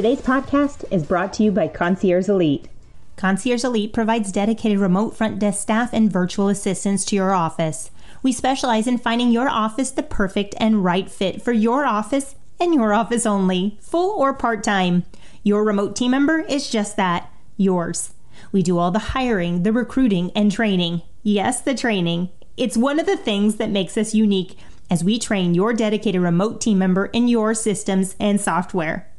Today's podcast is brought to you by Concierge Elite. Concierge Elite provides dedicated remote front desk staff and virtual assistants to your office. We specialize in finding your office the perfect and right fit for your office and your office only, full or part time. Your remote team member is just that yours. We do all the hiring, the recruiting, and training. Yes, the training. It's one of the things that makes us unique as we train your dedicated remote team member in your systems and software.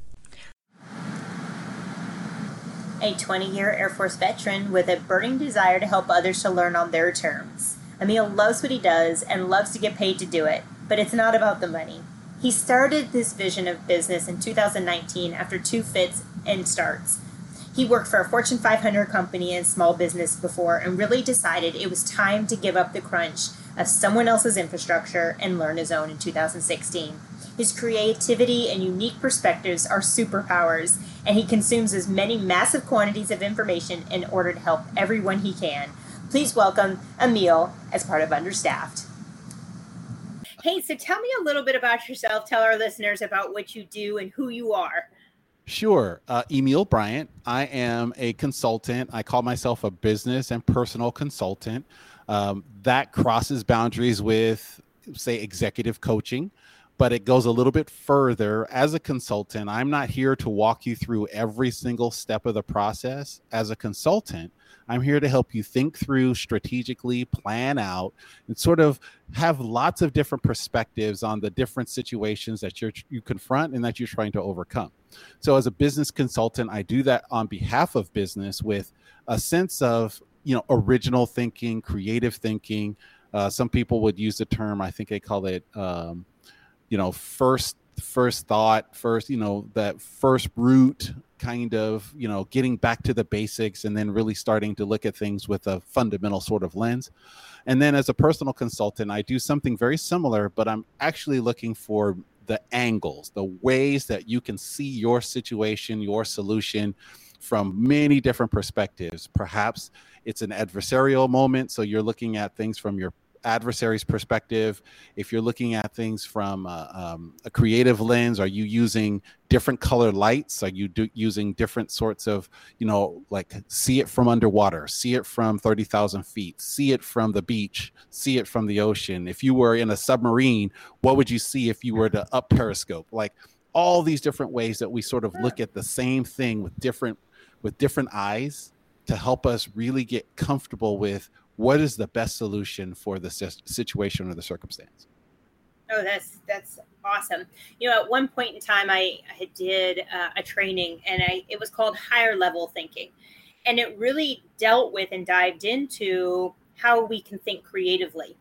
A 20 year Air Force veteran with a burning desire to help others to learn on their terms. Emille loves what he does and loves to get paid to do it, but it's not about the money. He started this vision of business in 2019 after two fits and starts. He worked for a Fortune 500 company and small business before and really decided it was time to give up the crunch of someone else's infrastructure and learn his own in 2016. His creativity and unique perspectives are superpowers, and he consumes as many massive quantities of information in order to help everyone he can. Please welcome Emille as part of Understaffed. Hey, so tell me a little bit about yourself. Tell our listeners about what you do and who you are. Sure. Uh, Emille Bryant. I am a consultant. I call myself a business and personal consultant. Um, that crosses boundaries with, say, executive coaching, but it goes a little bit further. As a consultant, I'm not here to walk you through every single step of the process. As a consultant, I'm here to help you think through strategically, plan out, and sort of have lots of different perspectives on the different situations that you're, you confront and that you're trying to overcome. So, as a business consultant, I do that on behalf of business with a sense of you know original thinking, creative thinking. Uh, some people would use the term. I think they call it um, you know first first thought, first you know that first root kind of you know getting back to the basics and then really starting to look at things with a fundamental sort of lens. And then as a personal consultant i do something very similar but i'm actually looking for the angles the ways that you can see your situation your solution from many different perspectives. Perhaps it's an adversarial moment so you're looking at things from your adversary's perspective. If you're looking at things from a, um, a creative lens are you using different color lights? Are you do, using different sorts of you know like see it from underwater see it from 30000 feet see it from the beach see it from the ocean. If you were in a submarine what would you see if you were to up periscope? Like all these different ways that we sort of look at the same thing with different with different eyes to help us really get comfortable with what is the best solution for the situation or the circumstance? Oh that's that's awesome. You know at one point in time i, I did uh, a training and i it was called higher level thinking. And it really dealt with and dived into how we can think creatively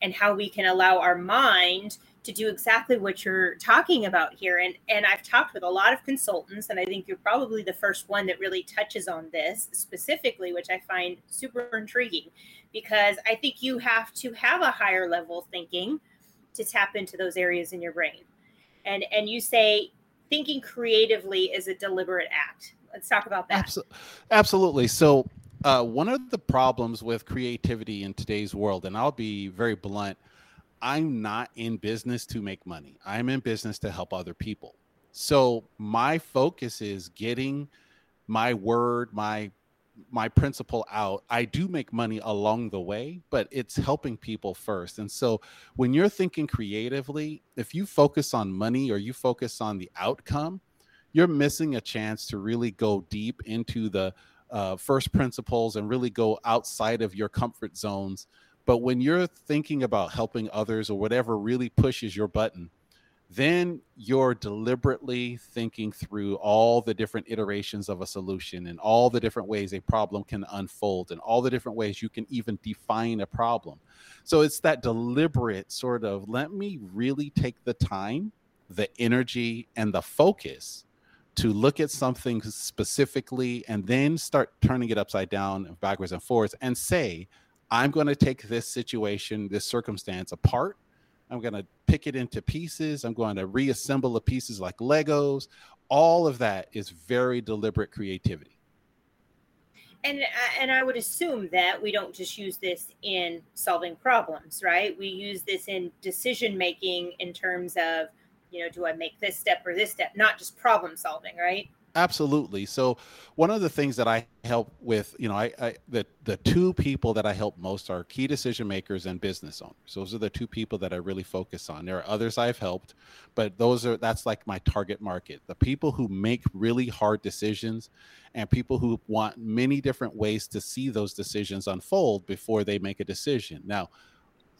and how we can allow our mind to do exactly what you're talking about here and and I've talked with a lot of consultants and I think you're probably the first one that really touches on this specifically which I find super intriguing because I think you have to have a higher level thinking to tap into those areas in your brain. And and you say thinking creatively is a deliberate act. Let's talk about that. Absolutely. So uh, one of the problems with creativity in today's world, and I'll be very blunt, I'm not in business to make money. I'm in business to help other people. So my focus is getting my word, my my principle out i do make money along the way but it's helping people first and so when you're thinking creatively if you focus on money or you focus on the outcome you're missing a chance to really go deep into the uh, first principles and really go outside of your comfort zones but when you're thinking about helping others or whatever really pushes your button then you're deliberately thinking through all the different iterations of a solution and all the different ways a problem can unfold and all the different ways you can even define a problem. So it's that deliberate sort of let me really take the time, the energy, and the focus to look at something specifically and then start turning it upside down, backwards and forwards, and say, I'm going to take this situation, this circumstance apart I'm going to pick it into pieces. I'm going to reassemble the pieces like Legos. All of that is very deliberate creativity. And uh, and I would assume that we don't just use this in solving problems, right? We use this in decision making in terms of, you know, do I make this step or this step, not just problem solving, right? Absolutely. So one of the things that I help with, you know, I, I the the two people that I help most are key decision makers and business owners. Those are the two people that I really focus on. There are others I've helped, but those are that's like my target market. The people who make really hard decisions and people who want many different ways to see those decisions unfold before they make a decision. Now,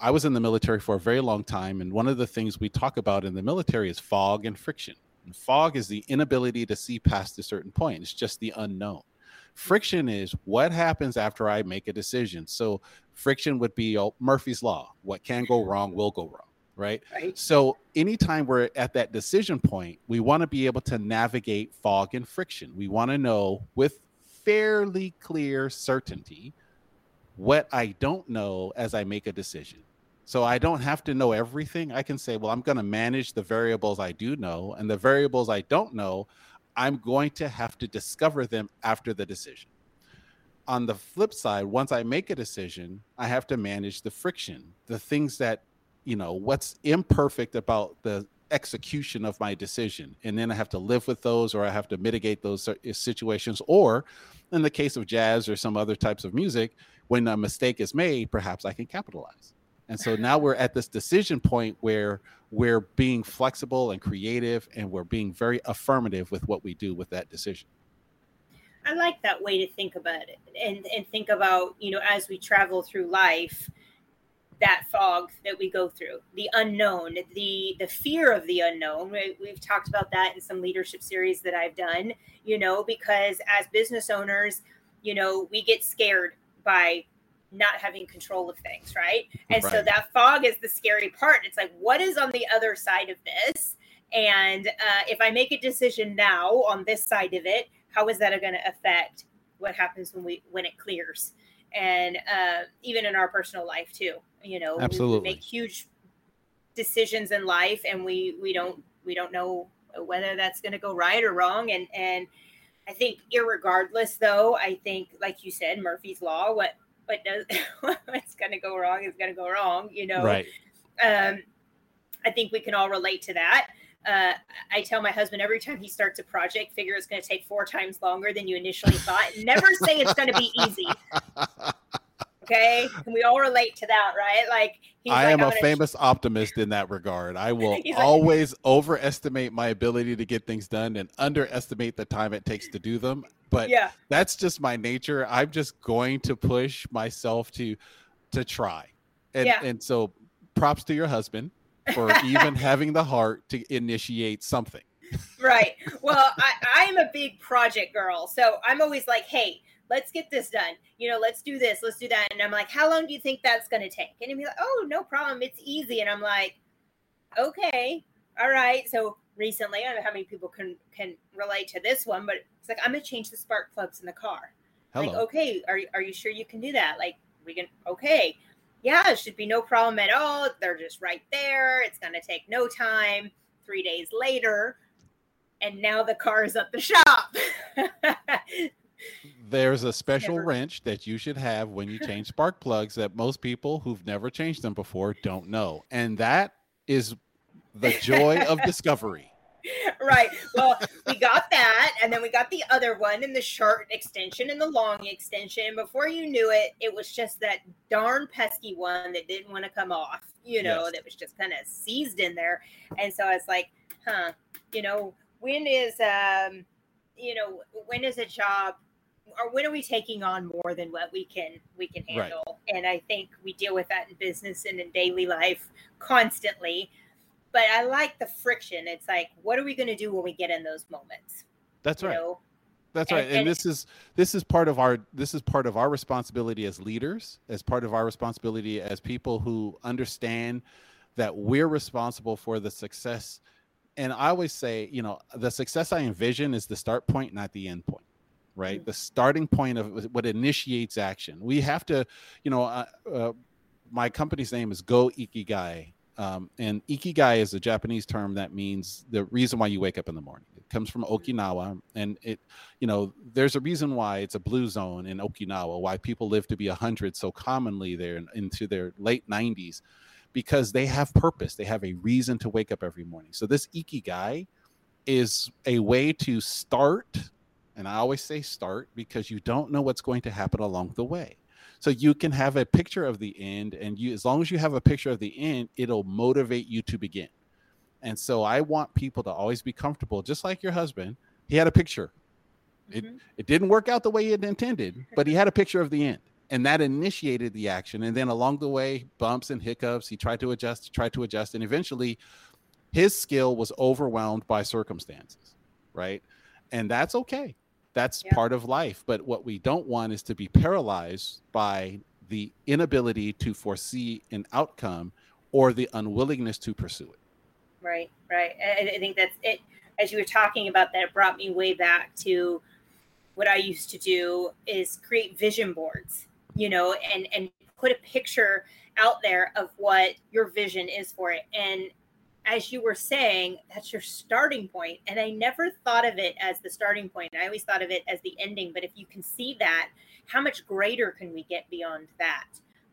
I was in the military for a very long time and one of the things we talk about in the military is fog and friction and fog is the inability to see past a certain point. It's just the unknown. Friction is what happens after I make a decision. So friction would be oh, Murphy's law. What can go wrong will go wrong. Right? right. So anytime we're at that decision point, we want to be able to navigate fog and friction. We want to know with fairly clear certainty what I don't know as I make a decision. So I don't have to know everything. I can say, well, I'm going to manage the variables I do know, and the variables I don't know, I'm going to have to discover them after the decision. On the flip side, once I make a decision, I have to manage the friction, the things that, you know, what's imperfect about the execution of my decision. And then I have to live with those or I have to mitigate those uh, situations. Or in the case of jazz or some other types of music, when a mistake is made, perhaps I can capitalize. And so now we're at this decision point where we're being flexible and creative and we're being very affirmative with what we do with that decision. I like that way to think about it and, and think about, you know, as we travel through life, that fog that we go through, the unknown, the the fear of the unknown. We, we've talked about that in some leadership series that I've done, you know, because as business owners, you know, we get scared by not having control of things, right? And right. so that fog is the scary part. It's like, what is on the other side of this? And uh, if I make a decision now on this side of it, how is that going to affect what happens when we when it clears? And uh, even in our personal life too, you know, absolutely we, make huge decisions in life, and we we don't we don't know whether that's going to go right or wrong. And and I think, irregardless, though, I think, like you said, Murphy's law. What what does what's going to go wrong is going to go wrong you know right um i think we can all relate to that uh, I tell my husband every time he starts a project, figure it's going to take four times longer than you initially thought. Never say it's going to be easy. Okay, Can we all relate to that, right? Like I like, am a famous sh- optimist in that regard. I will always like, overestimate my ability to get things done and underestimate the time it takes to do them but yeah. that's just my nature. I'm just going to push myself to to try. And yeah. and so props to your husband for even having the heart to initiate something. right. Well, I, I'm a big project girl. So I'm always like, hey, let's get this done. You know, let's do this, let's do that. And I'm like, how long do you think that's going to take? And he'd be like, oh, no problem. It's easy. And I'm like, okay, all right. So recently, I don't know how many people can can relate to this one, but it's like, I'm gonna change the spark plugs in the car. Hello. Like, okay, are are you sure you can do that? Like, we can. Okay, yeah, it should be no problem at all. They're just right there. It's gonna take no time. Three days later, and now the car is at the shop. There's a special never. wrench that you should have when you change spark plugs that most people who've never changed them before don't know. And that is the joy of discovery. right. Well, we got that, and then we got the other one, and the short extension and the long extension. Before you knew it, it was just that darn pesky one that didn't want to come off. You know, yes. that was just kind of seized in there. And so I was like, huh, you know, when is um, you know, when is a job or when are we taking on more than what we can we can handle? Right. And I think we deal with that in business and in daily life constantly but I like the friction. It's like, what are we going to do when we get in those moments? That's you right. Know? That's and, right. And, and, this is this is part of our this is part of our responsibility as leaders, as part of our responsibility as people who understand that we're responsible for the success. And I always say, you know, the success I envision is the start point, not the end point right? Mm-hmm. The starting point of what initiates action. We have to, you know, uh, uh, my company's name is Go Ikigai, um, and ikigai is a Japanese term that means the reason why you wake up in the morning. It comes from Okinawa, and it, you know, there's a reason why it's a blue zone in Okinawa. Why people live to be hundred so commonly there into their late 90s, because they have purpose. They have a reason to wake up every morning. So this ikigai is a way to start and i always say start because you don't know what's going to happen along the way. So you can have a picture of the end and you as long as you have a picture of the end it'll motivate you to begin. And so i want people to always be comfortable just like your husband he had a picture. It, mm-hmm. it didn't work out the way he had intended but he had a picture of the end and that initiated the action. And then along the way bumps and hiccups he tried to adjust tried to adjust and eventually his skill was overwhelmed by circumstances right? And that's okay that's yeah. part of life but what we don't want is to be paralyzed by the inability to foresee an outcome or the unwillingness to pursue it right right i, I think that's it as you were talking about that it brought me way back to what i used to do is create vision boards you know, and and put a picture out there of what your vision is for it. And as you were saying, that's your starting point. And I never thought of it as the starting point. I always thought of it as the ending. But if you can see that, how much greater can we get beyond that,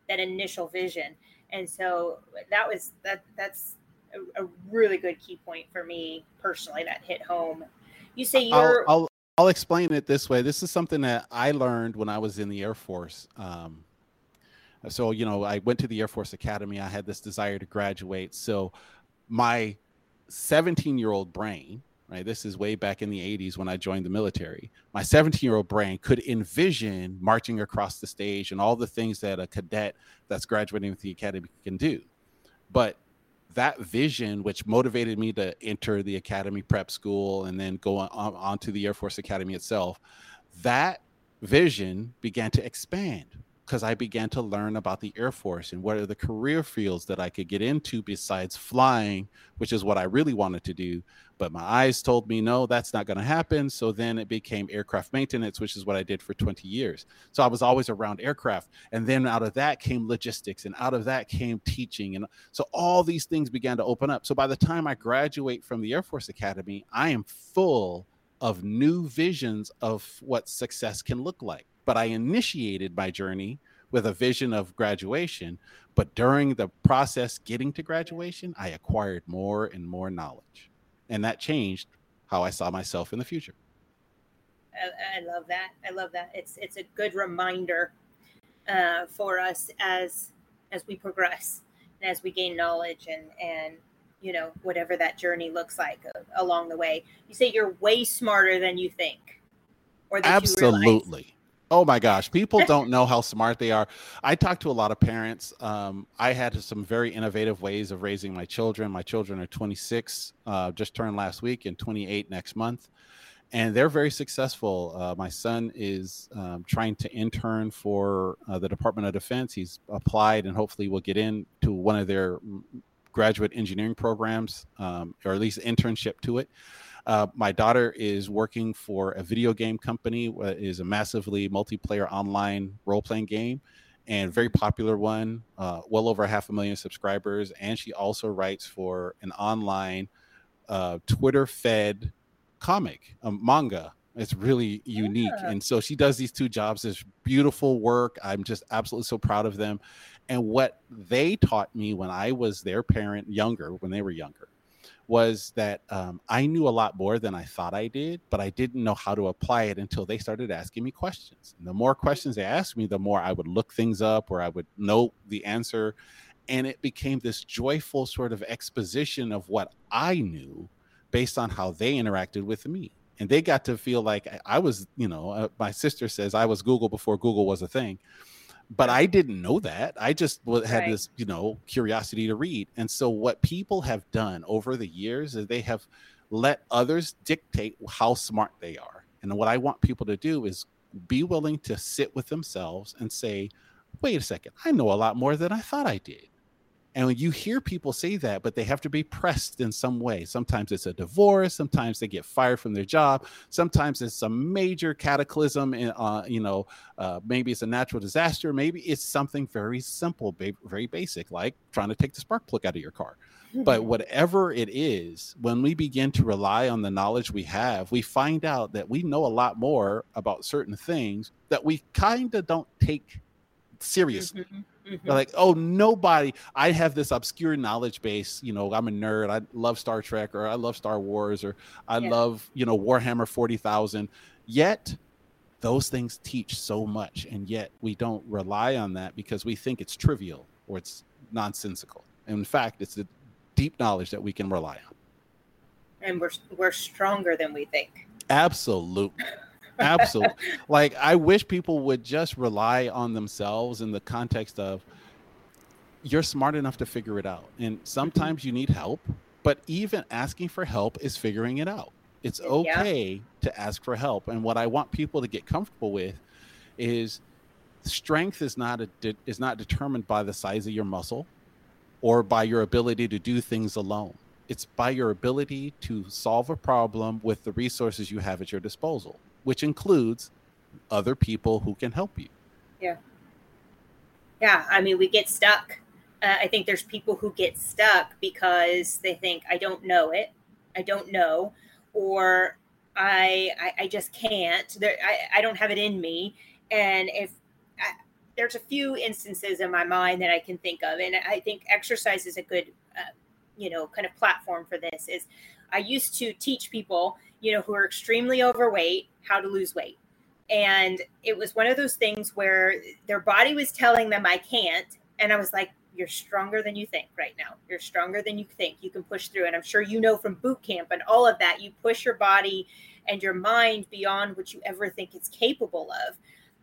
that initial vision? And so that was that that's a, a really good key point for me personally that hit home. You say you're I'll, I'll, I'll explain it this way. This is something that I learned when I was in the Air Force. Um, so, you know, I went to the Air Force Academy. I had this desire to graduate. So, my 17 year old brain, right, this is way back in the 80s when I joined the military, my 17 year old brain could envision marching across the stage and all the things that a cadet that's graduating with the academy can do. But that vision, which motivated me to enter the academy prep school and then go on, on to the Air Force Academy itself, that vision began to expand because I began to learn about the Air Force and what are the career fields that I could get into besides flying, which is what I really wanted to do. But my eyes told me, no, that's not going to happen. So then it became aircraft maintenance, which is what I did for 20 years. So I was always around aircraft. And then out of that came logistics, and out of that came teaching. And so all these things began to open up. So by the time I graduate from the Air Force Academy, I am full of new visions of what success can look like but I initiated my journey with a vision of graduation. But during the process getting to graduation, I acquired more and more knowledge. And that changed how I saw myself in the future. I, I love that. I love that. It's it's a good reminder uh, for us as as we progress and as we gain knowledge and and you know whatever that journey looks like uh, along the way. You say you're way smarter than you think, or absolutely. Oh my gosh, people don't know how smart they are. I talk to a lot of parents. Um, I had some very innovative ways of raising my children. My children are 26, uh, just turned last week, and 28 next month. And they're very successful. Uh, my son is um, trying to intern for uh, the Department of Defense. He's applied and hopefully will get into one of their mm, graduate engineering programs, um, or at least internship to it. Uh, my daughter is working for a video game company. Uh, is a massively multiplayer online role playing game, and very popular one. Uh, well over half a million subscribers, and she also writes for an online uh, Twitter fed comic, a manga. It's really unique, yeah. and so she does these two jobs. This beautiful work. I'm just absolutely so proud of them. And what they taught me when I was their parent, younger, when they were younger, was that um, I knew a lot more than I thought I did, but I didn't know how to apply it until they started asking me questions. And the more questions they asked me, the more I would look things up or I would know the answer. And it became this joyful sort of exposition of what I knew based on how they interacted with me. And they got to feel like I was, you know, uh, my sister says I was Google before Google was a thing but I didn't know that. I just had right. this, you know, curiosity to read. And so, what people have done over the years is they have let others dictate how smart they are. And what I want people to do is be willing to sit with themselves and say, wait a second, I know a lot more than I thought I did. And you hear people say that, but they have to be pressed in some way. Sometimes it's a divorce. Sometimes they get fired from their job. Sometimes it's a major cataclysm. In, uh, you know, uh, maybe it's a natural disaster. Maybe it's something very simple, very basic, like trying to take the spark plug out of your car. But whatever it is, when we begin to rely on the knowledge we have, we find out that we know a lot more about certain things that we kind of don't take seriously. Mm-hmm Mm-hmm. like, oh, nobody. I have this obscure knowledge base. You know, I'm a nerd. I love Star Trek, or I love Star Wars, or I yeah. love you know Warhammer forty thousand. Yet, those things teach so much, and yet we don't rely on that because we think it's trivial or it's nonsensical. In fact, it's the deep knowledge that we can rely on. And we're we're stronger than we think. Absolutely. Absolutely. like I wish people would just rely on themselves in the context of you're smart enough to figure it out. And mm-hmm. sometimes you need help, but even asking for help is figuring it out. It's okay yeah. to ask for help. And what I want people to get comfortable with is strength is not a de- is not determined by the size of your muscle or by your ability to do things alone. It's by your ability to solve a problem with the resources you have at your disposal which includes other people who can help you. Yeah. Yeah. I mean, we get stuck. Uh, I think there's people who get stuck because they think, I don't know it. I don't know. Or I, I, I just can't. There, I, I don't have it in me. And if I, there's a few instances in my mind that I can think of, and I think exercise is a good, uh, you know, kind of platform for this. Is I used to teach people you know, who are extremely overweight how to lose weight. And it was one of those things where their body was telling them, I can't. And I was like, you're stronger than you think right now. You're stronger than you think. You can push through. And I'm sure you know from boot camp and all of that, you push your body and your mind beyond what you ever think it's capable of.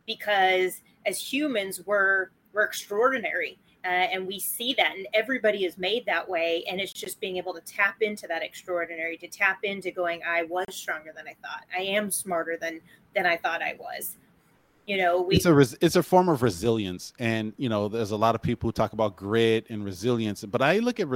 Because as humans, we're we're extraordinary uh, and we see that, and everybody is made that way. And it's just being able to tap into that extraordinary, to tap into going, I was stronger than I thought. I am smarter than than I thought I was. You know, we, it's a res- it's a form of resilience, and you know, there's a lot of people who talk about grit and resilience, but I look at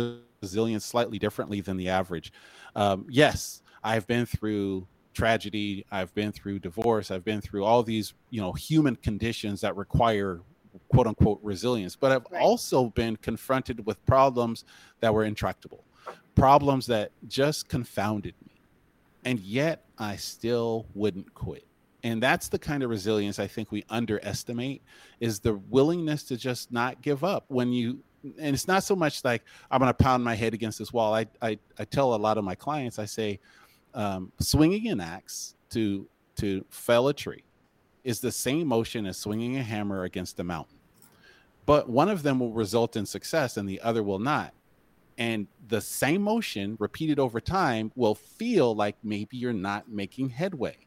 resilience slightly differently than the average. Um, yes, I've been through tragedy i've been through divorce i've been through all these you know human conditions that require quote unquote resilience, but I've right. also been confronted with problems that were intractable, problems that just confounded me. And yet I still wouldn't quit. And that's the kind of resilience I think we underestimate is the willingness to just not give up when you and it's not so much like I'm going to pound my head against this wall. I, I, I tell a lot of my clients, I say, um, swinging an axe to to fell a tree is the same motion as swinging a hammer against a mountain. But one of them will result in success and the other will not. And the same motion repeated over time will feel like maybe you're not making headway.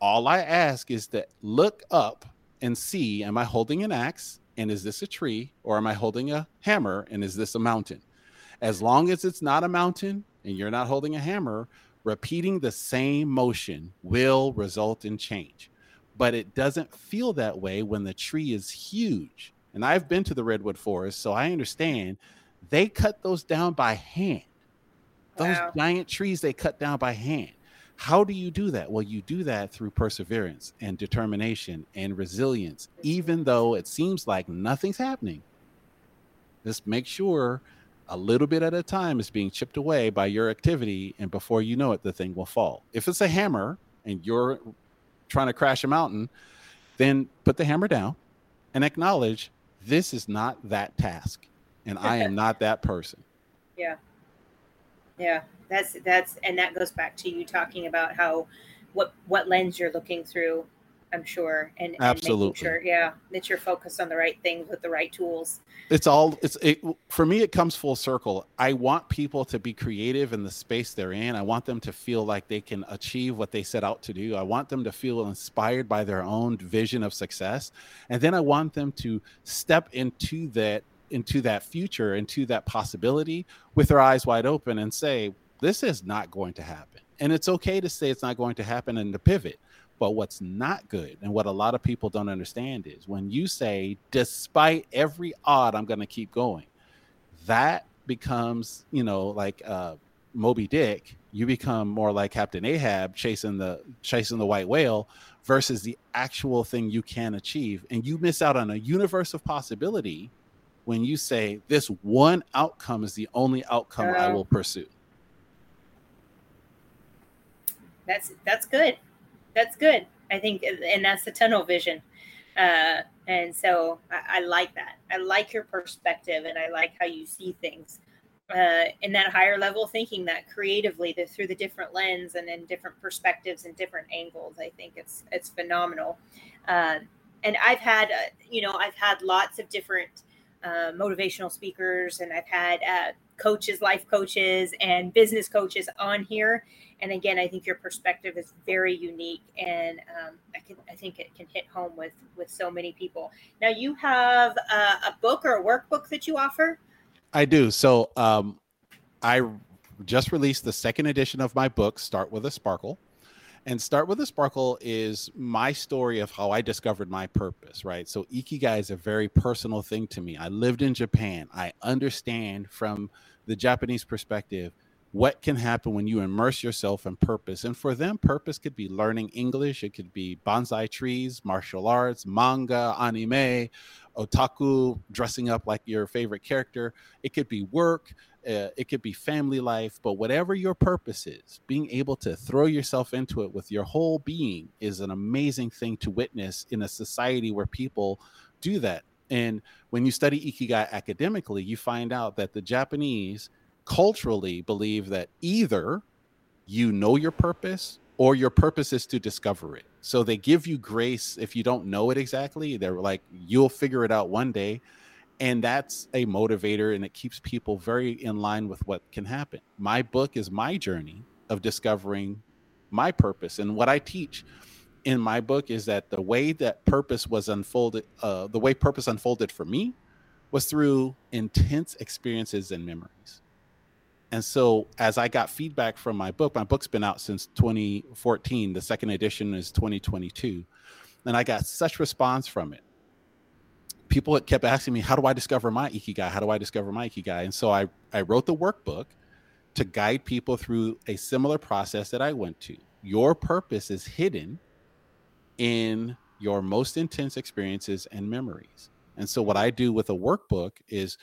All I ask is that look up and see am I holding an axe and is this a tree or am I holding a hammer and is this a mountain? As long as it's not a mountain and you're not holding a hammer, repeating the same motion will result in change but it doesn't feel that way when the tree is huge. And I've been to the redwood forest, so I understand they cut those down by hand. Those wow. giant trees they cut down by hand. How do you do that? Well, you do that through perseverance and determination and resilience, even though it seems like nothing's happening. Just make sure a little bit at a time is being chipped away by your activity, and before you know it, the thing will fall. If it's a hammer and you're trying to crash a mountain, then put the hammer down and acknowledge this is not that task and I am not that person. Yeah. Yeah. That's that's and that goes back to you talking about how what what lens you're looking through I'm sure, and, absolutely, and sure, yeah, that you're focused on the right things with the right tools. It's all it's it, for me. It comes full circle. I want people to be creative in the space they're in. I want them to feel like they can achieve what they set out to do. I want them to feel inspired by their own vision of success, and then I want them to step into that into that future, into that possibility with their eyes wide open, and say, "This is not going to happen." And it's okay to say it's not going to happen and to pivot but what's not good, and what a lot of people don't understand, is when you say, despite every odd, I'm going to keep going, that becomes, you know, like uh, Moby Dick. You become more like Captain Ahab chasing the chasing the white whale versus the actual thing you can achieve, and you miss out on a universe of possibility when you say this one outcome is the only outcome uh, I will pursue. That's that's good that's good. I think, and that's the tunnel vision. Uh, And so I, I like that. I like your perspective and I like how you see things uh, in that higher level thinking that creatively the, through the different lens and in different perspectives and different angles i think it's it's phenomenal uh, and i've had uh, you know i've had lots of different uh, motivational speakers and i've had uh, coaches life coaches and business coaches on here and again i think your perspective is very unique and um, i can i think it can hit home with with so many people now you have uh, a book or a workbook that you offer I do. So um, I just released the second edition of my book, Start with a Sparkle. And Start with a Sparkle is my story of how I discovered my purpose, right? So Ikigai is a very personal thing to me. I lived in Japan. I understand from the Japanese perspective what can happen when you immerse yourself in purpose. And for them, purpose could be learning English, it could be bonsai trees, martial arts, manga, anime, otaku, dressing up like your favorite character. It could be work, uh, it could be family life, but whatever your purpose is, being able to throw yourself into it with your whole being is an amazing thing to witness in a society where people do that. And when you study Ikigai academically, you find out that the Japanese culturally believe that either you know your purpose or your purpose is to discover it. So they give you grace if you don't know it exactly. They're like, you'll figure it out one day. And that's a motivator and it keeps people very in line with what can happen. My book is my journey of discovering my purpose. And what I teach in my book is that the way that purpose was unfolded, uh, the way purpose unfolded for me was through intense experiences and memories. And so, as I got feedback from my book, my book's been out since 2014. The second edition is 2022. And I got such response from it. People kept asking me, How do I discover my Ikigai? How do I discover my Ikigai? And so I, I wrote the workbook to guide people through a similar process that I went to. Your purpose is hidden in your most intense experiences and memories. And so, what I do with a workbook is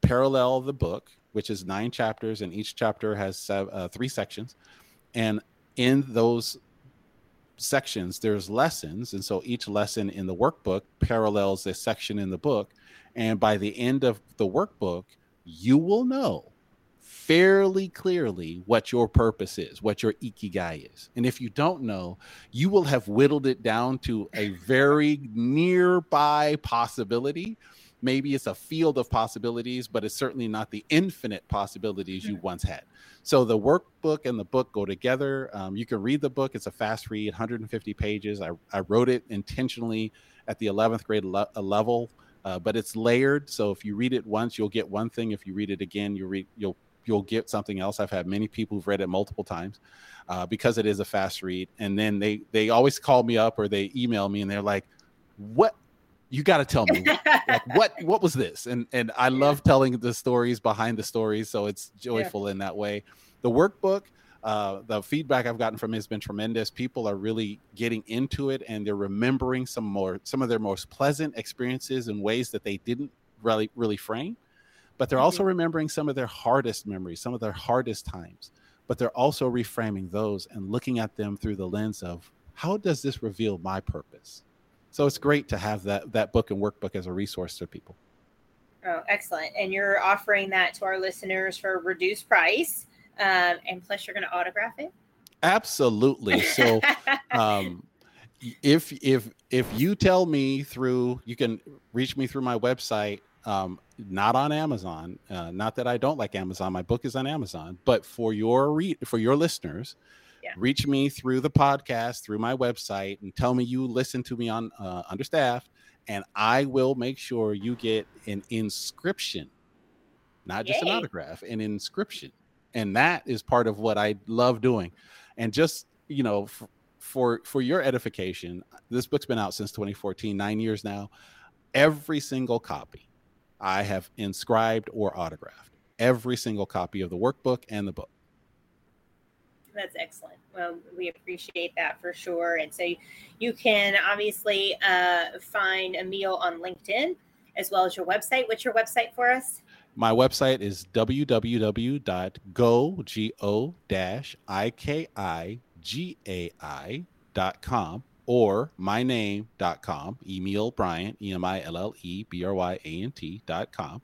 parallel the book which is nine chapters, and each chapter has uh, three sections. And in those sections, there's lessons. And so each lesson in the workbook parallels a section in the book. And by the end of the workbook, you will know fairly clearly what your purpose is, what your ikigai is. And if you don't know, you will have whittled it down to a very nearby possibility maybe it's a field of possibilities, but it's certainly not the infinite possibilities you once had. So the workbook and the book go together. Um, you can read the book; it's a fast read, 150 pages. I, I wrote it intentionally at the 11th grade le- uh, level, uh, but it's layered. So if you read it once, you'll get one thing. If you read it again, you read you'll you'll get something else. I've had many people who've read it multiple times uh, because it is a fast read, and then they they always call me up or they email me and they're like, "What you got to tell me like, what what was this? And and i love telling the stories behind the stories so it's joyful yeah. in that way. The workbook uh, the feedback i've gotten from it has been tremendous. People are really getting into it and they're remembering some more some of their most pleasant experiences in ways that they didn't really really frame but they're mm-hmm. also remembering some of their hardest memories some of their hardest times but they're also reframing those and looking at them through the lens of how does this reveal my purpose so it's great to have that that book and workbook as a resource to people. Oh, excellent! And you're offering that to our listeners for a reduced price, um, and plus you're going to autograph it. Absolutely. So, um, if if if you tell me through, you can reach me through my website. Um, not on Amazon. Uh, not that I don't like Amazon. My book is on Amazon, but for your re- for your listeners, yeah. reach me through the podcast, through my website, and tell me you listen to me on uh, Understaffed, and I will make sure you get an inscription, not just Yay. an autograph, an inscription. And that is part of what I love doing. And just, you know, f- for for your edification, this book's been out since 2014, nine years now. Every single copy I have inscribed or autographed. Every single copy of the workbook and the book. That's excellent. Well, we appreciate that for sure. And so you can obviously uh, find Emille on LinkedIn as well as your website. What's your website for us? My website is www.go-ikigai.com. or myname.com, Emille Bryant, E M I L L E B R Y A N T.com.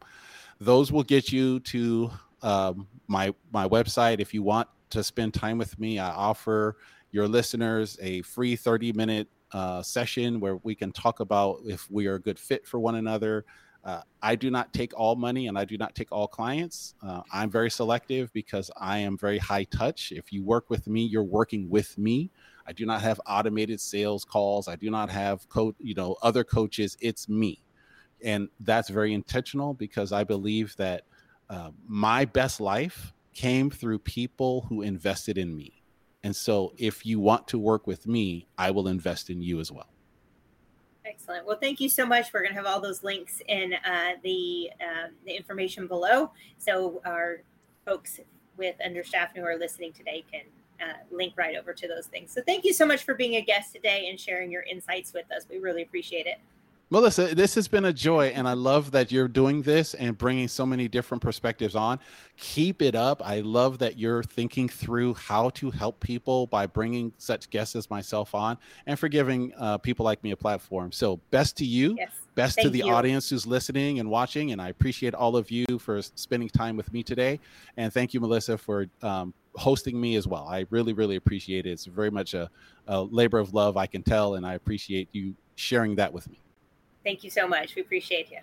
Those will get you to um, my my website. If you want to spend time with me, I offer your listeners a free 30 minute uh, session where we can talk about if we are a good fit for one another. Uh, I do not take all money and I do not take all clients. Uh, I'm very selective because I am very high touch. If you work with me, you're working with me. I do not have automated sales calls. I do not have co- you know other coaches. It's me, and that's very intentional because I believe that uh, my best life came through people who invested in me. And so, if you want to work with me, I will invest in you as well. Excellent. Well, thank you so much. We're going to have all those links in uh, the um, the information below, so our folks with understaff who are listening today can uh, link right over to those things. So, thank you so much for being a guest today and sharing your insights with us. We really appreciate it. Melissa, this has been a joy, and I love that you're doing this and bringing so many different perspectives on. Keep it up. I love that you're thinking through how to help people by bringing such guests as myself on and for giving uh, people like me a platform. So, best to you, yes. best Thank to the you. audience who's listening and watching. And I appreciate all of you for spending time with me today. And thank you, Melissa, for um, hosting me as well. I really, really appreciate it. It's very much a, a labor of love, I can tell, and I appreciate you sharing that with me. Thank you so much. We appreciate you.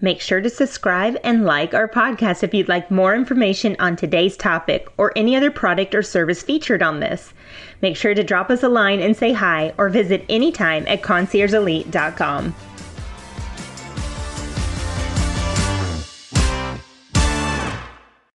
Make sure to subscribe and like our podcast if you'd like more information on today's topic or any other product or service featured on this. Make sure to drop us a line and say hi or visit anytime at conciergeelite.com.